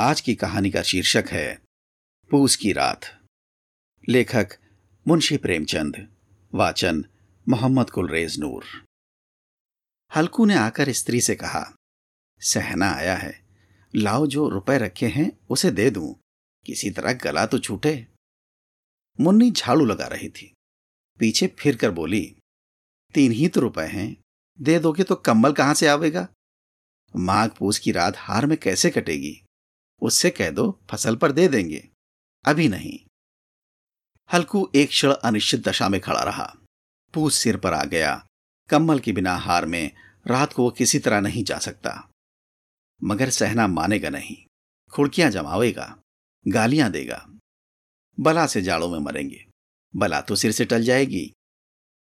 आज की कहानी का शीर्षक है, पूस की रात। लेखक मुंशी प्रेमचंद, वाचन मोहम्मद कुलरेज नूर। हल्कू ने आकर स्त्री से कहा, सहना आया है। लाओ जो रुपए रखे हैं, उसे दे दूँ। किसी तरह गला तो छूटे मुन्नी झाड़ू लगा रही थी। पीछे फिर कर बोली, तीन ही तो रुपए हैं। दे दोगे तो कम्बल कहाँ से आवेगा? माघ पूस की रात हार में कैसे कटेगी? उससे कह दो, फ़सल पर दे देंगे। अभी नहीं। हल्कू एक क्षण अनिश्चित दशा में खड़ा रहा। पूस सिर पर आ गया। कम्बल के बिना हार में रात को वो किसी तरह नहीं जा सकता। मगर सहना मानेगा नहीं। खुड़कियाँ जमावेगा। गालियाँ देगा। बला से जाड़ों में मरेंगे। बला तो सिर से टल जाएगी।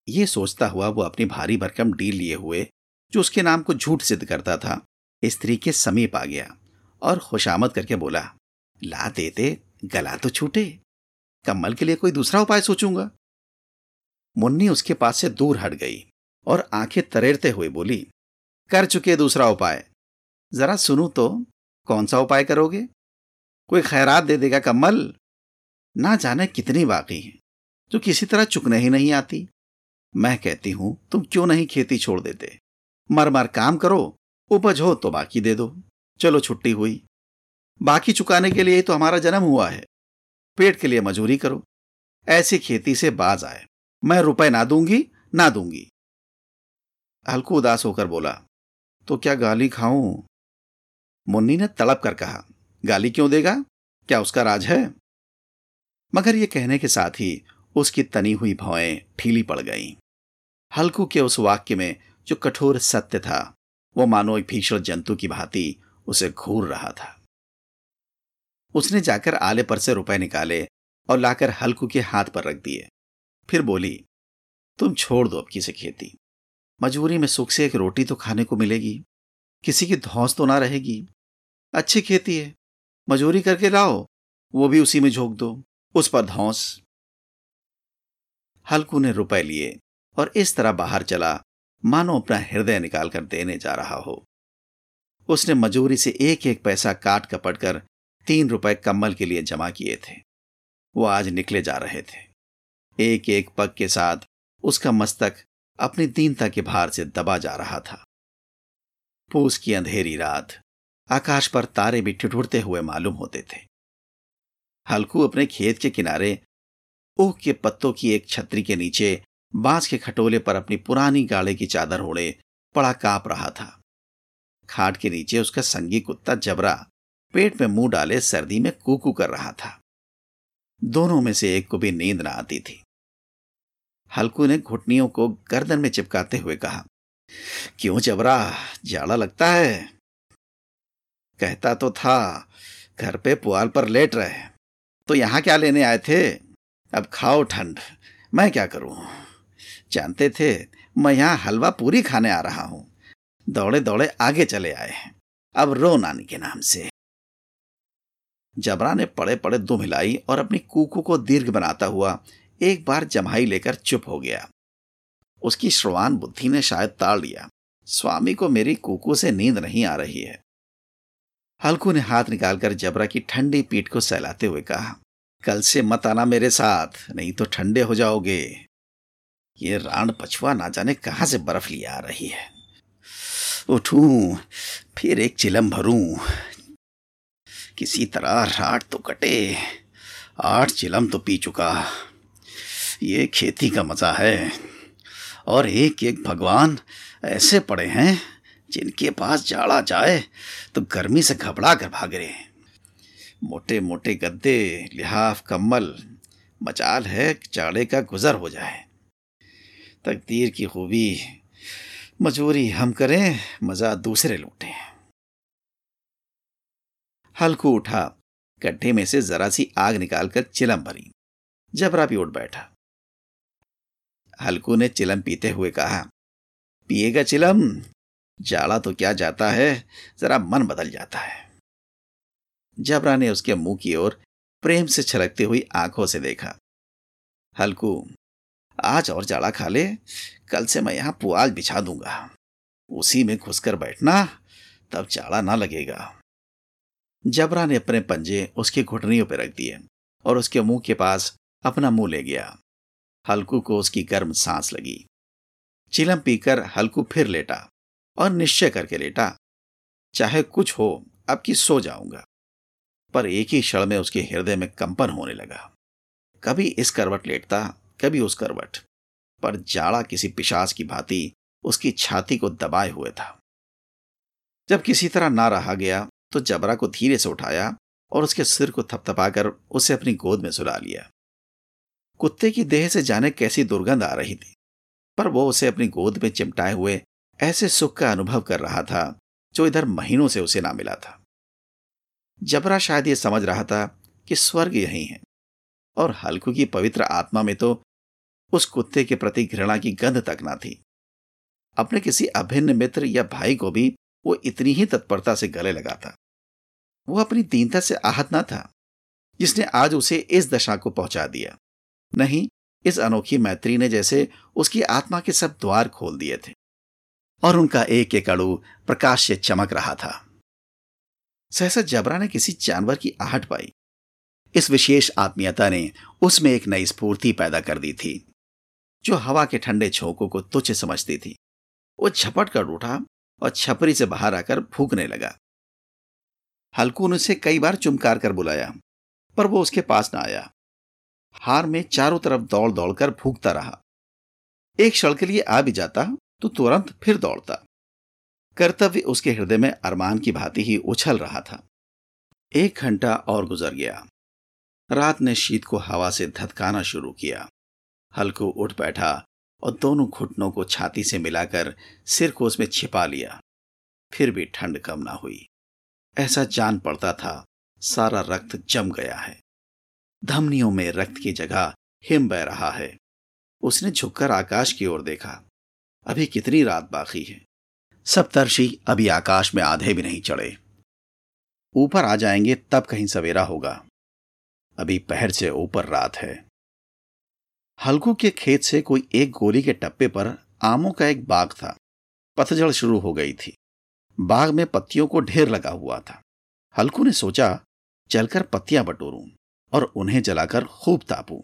ये सोचता हुआ वो अपनी भारी भरकम डील लिए हुए, जो उसके नाम को झूठ सिद्ध करता था, स्त्री के समीप आ गया। और खुशामद करके बोला, ला देते, गला तो छूटे। कम्बल के लिए कोई दूसरा उपाय सोचूँगा? मुन्नी उसके पास से दूर हट गई और आँखें तरेरते हुए बोली, कर चुके दूसरा उपाय। जरा सुनू तो कौन सा उपाय करोगे? कोई खैरात दे देगा कम्बल ना जाने कितनी बाकी है, जो किसी तरह चुकने ही नहीं आती। मैं कहती हूँ, तुम क्यों नहीं खेती छोड़ देते? मर मर काम करो, उपज हो तो बाकी दे दो। चलो छुट्टी हुई। बाकी चुकाने के लिए तो हमारा जन्म हुआ है। पेट के लिए मजूरी करो। ऐसी खेती से बाज आए। मैं रुपए ना दूँगी ना दूँगी। हल्कू उदास होकर बोला तो क्या गाली खाऊं? मुन्नी ने तड़प कर कहा, गाली क्यों देगा? क्या उसका राज है? मगर यह कहने के साथ ही उसकी तनी हुई भौएँ ठीली पड़ गईं। हल्कू के उस वाक्य में जो कठोर सत्य था, वो मानो एक भीषण जंतु की भांति उसे घूर रहा था। उसने जाकर आले पर से रुपए निकाले और लाकर हल्कू के हाथ पर रख दिए। फिर बोली, तुम छोड़ दो अब किसी खेती। मजबूरी में सुख से एक रोटी तो खाने को मिलेगी। किसी की धौस तो ना रहेगी। अच्छी खेती है। मजूरी करके लाओ, वो भी उसी में झोंक दो, उस पर धौस। हल्कू ने रुपए लिए और इस तरह बाहर चला, मानो अपना हृदय निकालकर देने जा रहा हो। उसने मजूरी से एक एक पैसा काट कपट कर तीन रुपए कम्बल के लिए जमा किए थे। वो आज निकले जा रहे थे। एक एक पग के साथ उसका मस्तक अपनी दीनता के भार से दबा जा रहा था। पूस की अंधेरी रात आकाश पर तारे भी ठिठुरते हुए मालूम होते थे। हल्कू अपने खेत के किनारे ऊख के पत्तों की एक छतरी के नीचे बाँस के खटोले पर अपनी पुरानी गाड़े की चादर ओढ़े पड़ा काँप रहा था। खाट के नीचे उसका संगी कुत्ता जबरा पेट में मुँह डाले सर्दी में कूकू कर रहा था। दोनों में से एक को भी नींद ना आती थी। हल्कू ने घुटनियों को गर्दन में चिपकाते हुए कहा, क्यों जबरा? जाड़ा लगता है। कहता तो था, घर पे पुआल पर लेट रहे तो यहाँ क्या लेने आए थे? अब खाओ ठंड। मैं क्या करूँ? जानते थे, मैं यहाँ हलवा पूरी खाने आ रहा हूँ। दौड़े दौड़े आगे चले आए हैं। अब रो नानी के नाम से। जबरा ने पड़े पड़े दुम हिलाई और अपनी कूकू को दीर्घ बनाता हुआ एक बार जमाई लेकर चुप हो गया। उसकी श्रवान बुद्धि ने शायद ताड़ लिया। स्वामी को मेरी कूकू से नींद नहीं आ रही है। हल्कू ने हाथ निकालकर जबरा की ठंडी पीठ को सहलाते हुए कहा, कल से मत आना मेरे साथ, नहीं तो ठंडे हो जाओगे। ये राण पछुआ ना जाने कहाँ से बर्फ़ लिया आ रही है। उठूं, फिर एक चिलम भरूं। किसी तरह राट तो कटे, आठ चिलम तो पी चुका। ये खेती का मज़ा है। और एक एक भगवान ऐसे पड़े हैं, जिनके पास जाड़ा जाए तो गर्मी से घबरा कर भाग रहे मोटे मोटे गद्दे, लिहाफ, कम्बल, मचाल है जाड़े का गुजर हो जाए। तकदीर की खूबी मजबूरी हम करें, मज़ा दूसरे लूटें। हल्कू उठा, गड्ढे में से जरा सी आग निकालकर चिलम भरी जबरा भी उठ बैठा। हल्कू ने चिलम पीते हुए कहा, पिएगा चिलम? जाड़ा तो क्या जाता है, जरा मन बदल जाता है। जबरा ने उसके मुँह की ओर प्रेम से छलकती हुई आँखों से देखा। हल्कू आज और जाड़ा खा ले। कल से मैं यहाँ पुआल बिछा दूँगा। उसी में घुसकर बैठना, तब जाड़ा ना लगेगा। जबरा ने अपने पंजे उसके घुटनियों पर रख दिए और उसके मुँह के पास अपना मुँह ले गया। हल्कू को उसकी गर्म सांस लगी। चिलम पीकर हल्कू फिर लेटा और निश्चय करके लेटा, चाहे कुछ हो, अब की सो जाऊँगा। पर एक ही क्षण में उसके हृदय में कंपन होने लगा। कभी इस करवट लेटता कभी उस करवट पर जाड़ा किसी पिशाच की भांति उसकी छाती को दबाए हुए था। जब किसी तरह ना रहा गया तो जबरा को धीरे से उठाया और उसके सिर को थपथपाकर उसे अपनी गोद में सुला लिया। कुत्ते की देह से जाने कैसी दुर्गंध आ रही थी, पर वो उसे अपनी गोद में चिमटाए हुए ऐसे सुख का अनुभव कर रहा था, जो इधर महीनों से उसे ना मिला था। जबरा शायद ये समझ रहा था कि स्वर्ग यही है। और हल्कू की पवित्र आत्मा में तो उस कुत्ते के प्रति घृणा की गंध तक ना थी। अपने किसी अभिन्न मित्र या भाई को भी वो इतनी ही तत्परता से गले लगा था। वो अपनी दीनता से आहत ना था, जिसने आज उसे इस दशा को पहुँचा दिया। नहीं, इस अनोखी मैत्री ने जैसे उसकी आत्मा के सब द्वार खोल दिए थे, और उनका एक एक अड़ू प्रकाश से चमक रहा था। सहसा जबरा ने किसी जानवर की आहट पाई। इस विशेष आत्मीयता ने उसमें एक नई स्फूर्ति पैदा कर दी थी, जो हवा के ठंडे झोंकों को तुच्छ समझती थी। वो झपट कर उठा और छपरी से बाहर आकर फूकने लगा। हल्कू ने उसे कई बार चुमकार कर बुलाया, पर वो उसके पास ना आया। हार में चारों तरफ़ दौड़ दौड़कर फूकता रहा। एक क्षण के लिए आ भी जाता तो तुरंत फिर दौड़ता। कर्तव्य उसके हृदय में अरमान की भांति ही उछल रहा था। एक घंटा और गुजर गया। रात ने शीत को हवा से धतकाना शुरू किया। हल्कू उठ बैठा और दोनों घुटनों को छाती से मिलाकर सिर को उसमें छिपा लिया। फिर भी ठंड कम ना हुई। ऐसा जान पड़ता था, सारा रक्त जम गया है। धमनियों में रक्त की जगह हिम बह रहा है। उसने झुककर आकाश की ओर देखा। अभी कितनी रात बाकी है। सप्तर्षि अभी आकाश में आधे भी नहीं चढ़े। ऊपर आ जाएँगे तब कहीं सवेरा होगा। अभी पहर से ऊपर रात है। हल्कू के खेत से कोई एक गोली के टप्पे पर आमों का एक बाग था। पतझड़ शुरू हो गई थी। बाग में पत्तियों को ढेर लगा हुआ था। हल्कू ने सोचा, चलकर पत्तियाँ बटोरूं और उन्हें जलाकर खूब तापूं।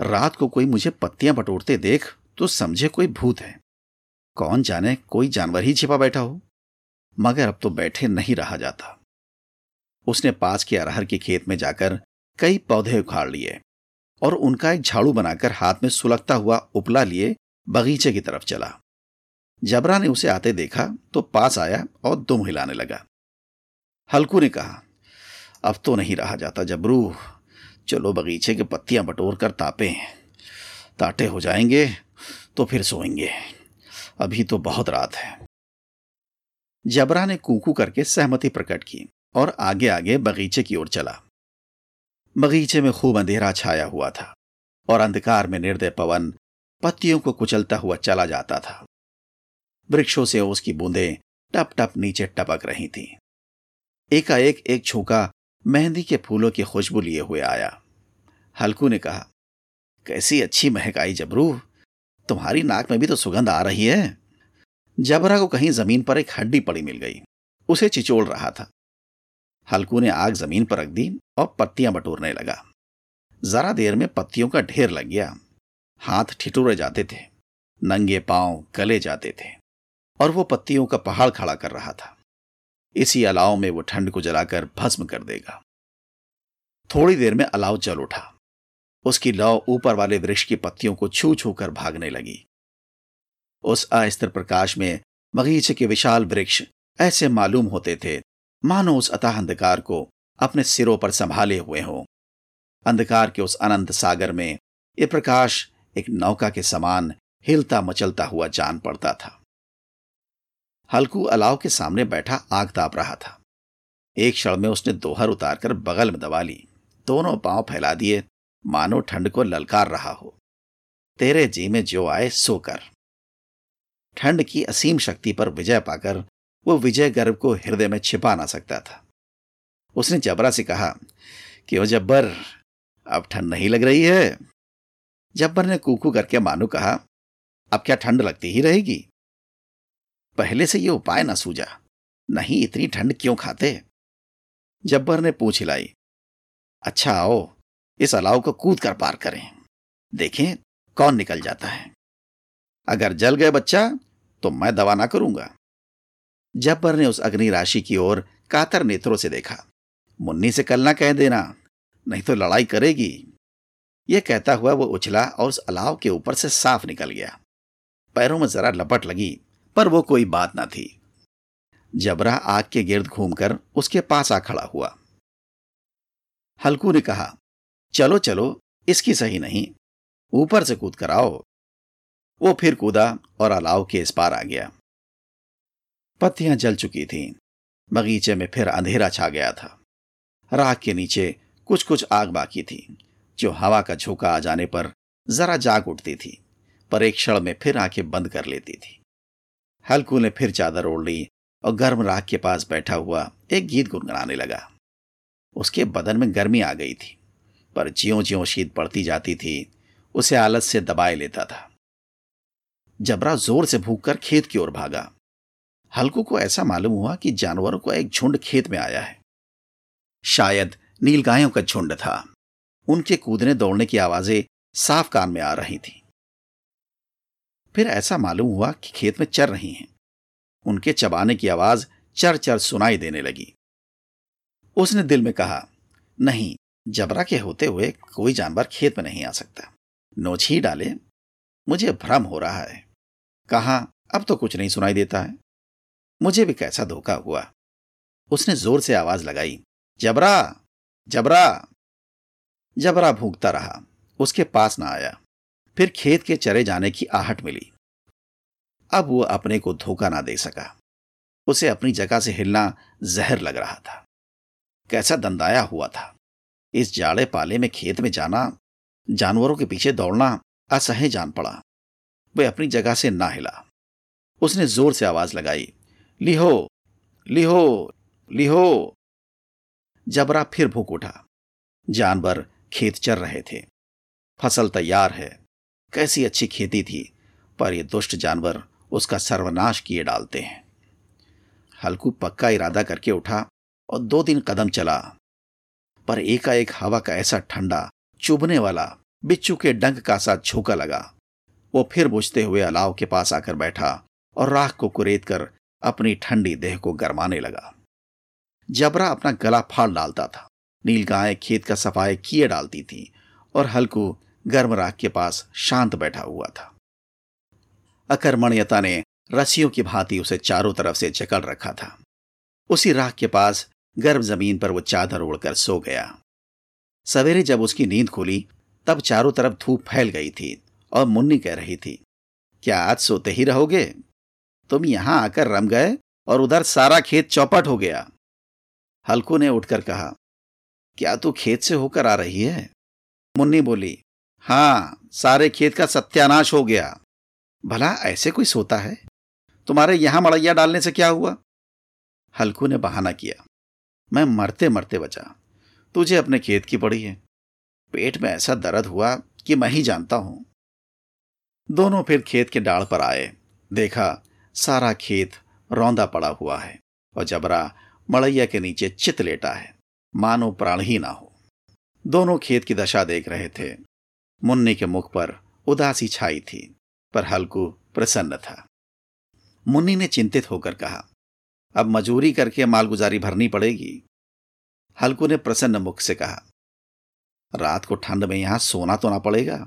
रात को कोई मुझे पत्तियाँ बटोरते देख तो समझे कोई भूत है। कौन जाने कोई जानवर ही छिपा बैठा हो। मगर अब तो बैठे नहीं रहा जाता। उसने पास के अरहर के खेत में जाकर कई पौधे उखाड़ लिए और उनका एक झाड़ू बनाकर हाथ में सुलगता हुआ उपला लिए बगीचे की तरफ़ चला। जबरा ने उसे आते देखा तो पास आया और दुम हिलाने लगा। हल्कू ने कहा, अब तो नहीं रहा जाता जबरू। चलो बगीचे के पत्तियाँ बटोर कर तापे। ताटे हो जाएँगे तो फिर सोएँगे। अभी तो बहुत रात है। जबरा ने कूकू करके सहमति प्रकट की। और आगे आगे बगीचे की ओर चला। बगीचे में खूब अंधेरा छाया हुआ था और अंधकार में निर्दय पवन पत्तियों को कुचलता हुआ चला जाता था। वृक्षों से उसकी बूंदें टप टप नीचे टपक रही थीं। एकाएक एक छूका मेहंदी के फूलों की खुशबू लिए हुए आया। हल्कू ने कहा, कैसी अच्छी महक आई जबरू, तुम्हारी नाक में भी तो सुगंध आ रही है। जबरा को कहीं ज़मीन पर एक हड्डी पड़ी मिल गई। उसे चिचोड़ रहा था। हल्कू ने आग ज़मीन पर रख दी और पत्तियाँ बटोरने लगा। जरा देर में पत्तियों का ढेर लग गया। हाथ ठिठुरे जाते थे, नंगे पाँव गले जाते थे और वो पत्तियों का पहाड़ खड़ा कर रहा था। इसी अलाव में वो ठंड को जलाकर भस्म कर देगा। थोड़ी देर में अलाव जल उठा। उसकी लौ ऊपर वाले वृक्ष की पत्तियों को छू छू कर भागने लगी। उस अस्त्र प्रकाश में बगीचे के विशाल वृक्ष ऐसे मालूम होते थे मानो उस अतः अंधकार को अपने सिरों पर संभाले हुए हों। अंधकार के उस अनंत सागर में ये प्रकाश एक नौका के समान हिलता मचलता हुआ जान पड़ता था। हल्कू अलाव के सामने बैठा आग ताप रहा था। एक क्षण में उसने दोहर उतारकर बगल में दबा ली। दोनों पाँव फैला दिए, मानो ठंड को ललकार रहा हो। तेरे जी में जो आए सो कर। ठंड की असीम शक्ति पर विजय पाकर वो विजय गर्व को हृदय में छिपा ना सकता था। उसने जबरा से कहा कि वो जब्बर? अब ठंड नहीं लग रही है। जब्बर ने कूकू करके मानो कहा, अब क्या ठंड लगती ही रहेगी? पहले से ये उपाय न सूझा, नहीं इतनी ठंड क्यों खाते? जब्बर ने पूछ हिलाई अच्छा आओ, इस अलाव को कूद कर पार करें। देखें कौन निकल जाता है। अगर जल गए बच्चा तो मैं दवा ना करूँगा। जब्बर ने उस अग्नि राशि की ओर कातर नेत्रों से देखा। मुन्नी से कल ना कह देना, नहीं तो लड़ाई करेगी। यह कहता हुआ वो उछला और उस अलाव के ऊपर से साफ़ निकल गया। पैरों में जरा लपट लगी, पर वो कोई बात ना थी। जबरा आग के गिर्द घूमकर उसके पास आ खड़ा हुआ। हल्कू ने कहा, चलो चलो, इसकी सही नहीं। ऊपर से कूद कर आओ। वो फिर कूदा और अलाव के इस पार आ गया। पत्तियाँ जल चुकी थीं। बगीचे में फिर अंधेरा छा गया था। राख के नीचे कुछ कुछ आग बाकी थी, जो हवा का झोंका आ जाने पर जरा जाग उठती थी, पर एक क्षण में फिर आँखें बंद कर लेती थी। हल्कू ने फिर चादर ओढ़ ली और गर्म राख के पास बैठा हुआ एक गीत गुनगुनाने लगा। उसके बदन में गर्मी आ गई थी, पर ज्यो ज्यो शीत पड़ती जाती थी, उसे आलस से दबाए लेता था। जबरा ज़ोर से भूख कर खेत की ओर भागा। हल्कू को ऐसा मालूम हुआ कि जानवरों का एक झुंड खेत में आया है। शायद नीलगायों का झुंड था। उनके कूदने दौड़ने की आवाज़ें साफ़ कान में आ रही थी। फिर ऐसा मालूम हुआ कि खेत में चर रही हैं। उनके चबाने की आवाज़ चर चर सुनाई देने लगी। उसने दिल में कहा, नहीं, जबरा के होते हुए कोई जानवर खेत में नहीं आ सकता। नोच ही डाले, मुझे भ्रम हो रहा है। कहा, अब तो कुछ नहीं सुनाई देता है। मुझे भी कैसा धोखा हुआ। उसने ज़ोर से आवाज़ लगाई, जबरा जबरा। जबरा भूखता रहा, उसके पास ना आया। फिर खेत के चरे जाने की आहट मिली। अब वो अपने को धोखा ना दे सका। उसे अपनी जगह से हिलना जहर लग रहा था। कैसा दंदाया हुआ था। इस जाड़े पाले में खेत में जाना, जानवरों के पीछे दौड़ना असह्य जान पड़ा। वह अपनी जगह से ना हिला। उसने ज़ोर से आवाज़ लगाई लिहो लिहो लिहो। जबरा फिर भूख उठा। जानवर खेत चर रहे थे। फ़सल तैयार है। कैसी अच्छी खेती थी, पर ये दुष्ट जानवर उसका सर्वनाश किए डालते हैं। हल्कू पक्का इरादा करके उठा और दो दिन कदम चला। पर एकाएक हवा का ऐसा ठंडा, चुभने वाला, बिच्छू के डंक का सा झोंका लगा। वो फिर बुझते हुए अलाव के पास आकर बैठा और राख को कुरेद कर अपनी ठंडी देह को गरमाने लगा। जबरा अपना गला फाड़ डालता था। नील गाय खेत का सफ़ाई किए डालती थी और हल्कू गर्म राख के पास शांत बैठा हुआ था। अकर्मण्यता ने रस्सियों की भांति उसे चारों तरफ़ से जकड़ रखा था। उसी राख के पास गर्म ज़मीन पर वो चादर ओढ़कर सो गया। सवेरे जब उसकी नींद खुली, तब चारों तरफ़ धूप फैल गई थी और मुन्नी कह रही थी, क्या आज सोते ही रहोगे? तुम यहाँ आकर रम गए और उधर सारा खेत चौपट हो गया। हल्कू ने उठकर कहा, क्या तू खेत से होकर आ रही है? मुन्नी बोली, हाँ, सारे खेत का सत्यानाश हो गया। भला ऐसे कोई सोता है? तुम्हारे यहाँ मड़ैया डालने से क्या हुआ? हल्कू ने बहाना किया, मैं मरते मरते बचा। तुझे अपने खेत की पड़ी है। पेट में ऐसा दर्द हुआ कि मैं ही जानता हूँ। दोनों फिर खेत के डाल पर आए, देखा सारा खेत रौंदा पड़ा हुआ है और जबरा मड़ैया के नीचे चित लेटा है। मानो प्राण ही ना हो। दोनों खेत की दशा देख रहे थे। मुन्नी के मुख पर उदासी छाई थी, पर हल्कू प्रसन्न था। मुन्नी ने चिंतित होकर कहा, अब मजूरी करके मालगुजारी भरनी पड़ेगी। हल्कू ने प्रसन्न मुख से कहा, रात को ठंड में यहाँ सोना तो ना पड़ेगा।